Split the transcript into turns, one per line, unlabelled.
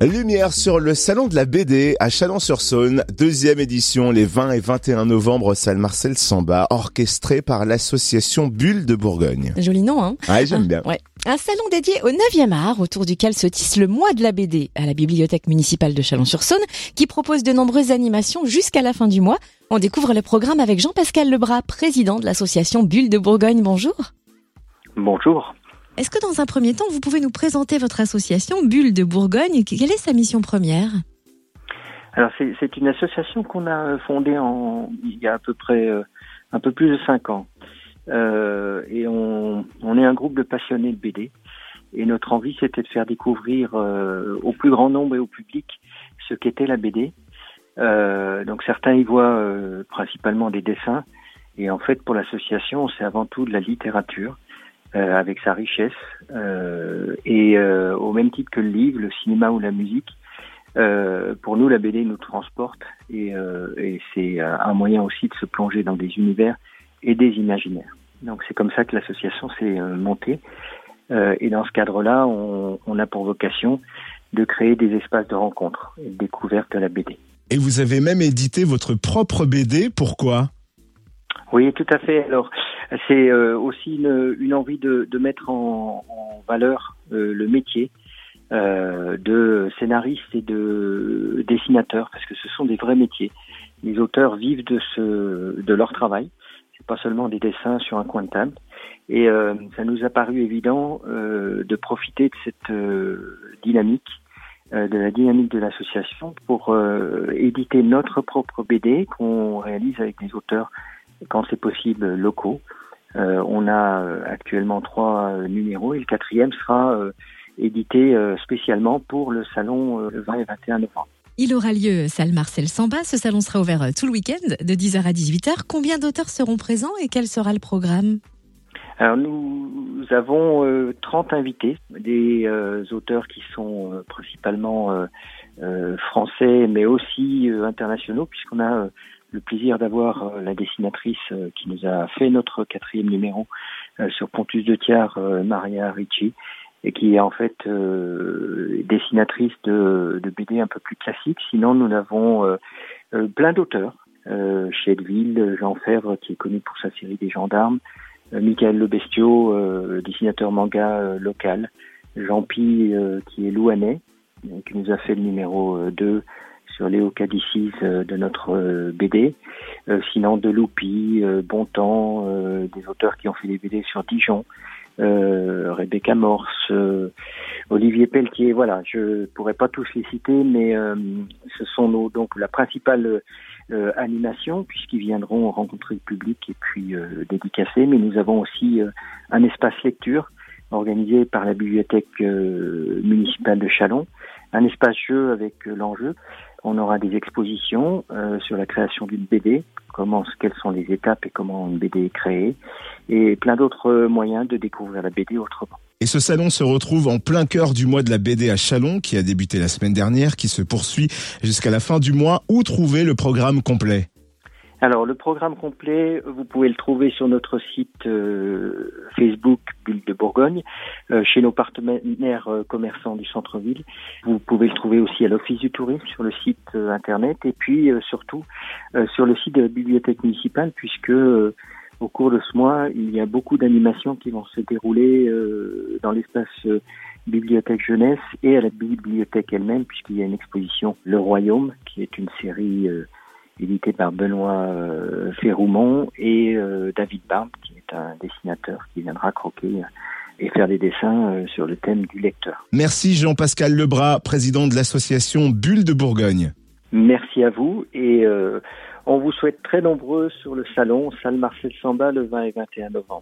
Lumière sur le salon de la BD à Chalon-sur-Saône, deuxième édition les 20 et 21 novembre salle Marcel Samba, orchestré par l'association Bulle de Bourgogne.
Joli nom, hein?
Ouais, j'aime bien.
Ouais. Un salon dédié au 9e art autour duquel se tisse le mois de la BD à la bibliothèque municipale de Chalon-sur-Saône qui propose de nombreuses animations jusqu'à la fin du mois. On découvre le programme avec Jean-Pascal Lebras, président de l'association Bulle de Bourgogne. Bonjour.
Bonjour.
Est-ce que dans un premier temps, vous pouvez nous présenter votre association Bulle de Bourgogne? Quelle est sa mission première?
Alors c'est une association qu'on a fondée en, il y a à peu près euh, un peu plus de cinq ans. Euh, et on, est un groupe de passionnés de BD. Et notre envie, c'était de faire découvrir euh, au plus grand nombre et au public ce qu'était la BD. Euh, donc certains y voient euh, principalement des dessins. Et en fait, pour l'association, c'est avant tout de la littérature. Euh, avec sa richesse. Euh, et euh, au même titre que le livre, le cinéma ou la musique, pour nous, la BD nous transporte et, et c'est un moyen aussi de se plonger dans des univers et des imaginaires. Donc c'est comme ça que l'association s'est montée. et dans ce cadre-là, on, on, a pour vocation de créer des espaces de rencontre et de découverte de la BD.
Et vous avez même édité votre propre BD, pourquoi?
Oui, tout à fait. Alors, c'est euh, aussi une, une, envie de, de mettre en, en valeur euh, le métier euh, de scénariste et de dessinateur, parce que ce sont des vrais métiers. Les auteurs vivent de, ce, de leur travail. C'est pas seulement des dessins sur un coin de table. Et euh, ça nous a paru évident euh, de profiter de cette dynamique, de la dynamique de l'association, pour éditer notre propre BD qu'on réalise avec des auteurs quand c'est possible locaux. Euh, on a euh, actuellement trois euh, numéros et le quatrième sera édité spécialement pour le salon le 20 et 21 novembre.
Il aura lieu salle Marcel Samba. Ce salon sera ouvert tout le week-end de 10h à 18h. Combien d'auteurs seront présents et quel sera le programme?
Alors nous avons euh, 30 invités, des euh, auteurs qui sont euh, principalement français mais aussi internationaux puisqu'on a le plaisir d'avoir euh, la dessinatrice euh, qui nous a fait notre quatrième numéro euh, sur Pontus de Thiers, Maria Ricci, et qui est en fait dessinatrice de, BD un peu plus classique. Sinon, nous avons plein d'auteurs. Euh, Jean Fèvre, qui est connu pour sa série des gendarmes, Michael Le dessinateur manga local, Jean Pi, qui est louanais, qui nous a fait le numéro 2 sur les Cadicis euh, de notre euh, BD. Euh, sinon, de Loupi, Bontemps, des auteurs qui ont fait des BD sur Dijon, Rebecca Morse, Olivier Pelletier. Voilà, je pourrais pas tous les citer, mais ce sont nos, donc la principale animation puisqu'ils viendront rencontrer le public et puis dédicacer. Mais nous avons aussi un espace lecture organisé par la bibliothèque municipale de Chalon, un espace jeu avec l'enjeu on aura des expositions euh, sur la création d'une BD, comment, quelles sont les étapes et comment une BD est créée, et plein d'autres moyens de découvrir la BD autrement.
Et ce salon se retrouve en plein cœur du mois de la BD à Chalon, qui a débuté la semaine dernière, qui se poursuit jusqu'à la fin du mois. Où trouver le programme complet?
Alors le programme complet, vous pouvez le trouver sur notre site euh, Facebook Bulle de Bourgogne, euh, chez nos partenaires euh, commerçants du centre-ville. Vous pouvez le trouver aussi à l'Office du tourisme sur le site internet et puis surtout sur le site de la bibliothèque municipale puisque au cours de ce mois, il y a beaucoup d'animations qui vont se dérouler dans l'espace bibliothèque jeunesse et à la bibliothèque elle-même puisqu'il y a une exposition Le Royaume qui est une série édité par Benoît euh, Ferroumont et euh, David Barbe, qui est un dessinateur qui viendra croquer et faire des dessins euh, sur le thème du lecteur.
Merci Jean-Pascal Lebras, président de l'association Bulle de Bourgogne.
Merci à vous et on vous souhaite très nombreux sur le salon Salle Marcel Samba le 20 et 21 novembre.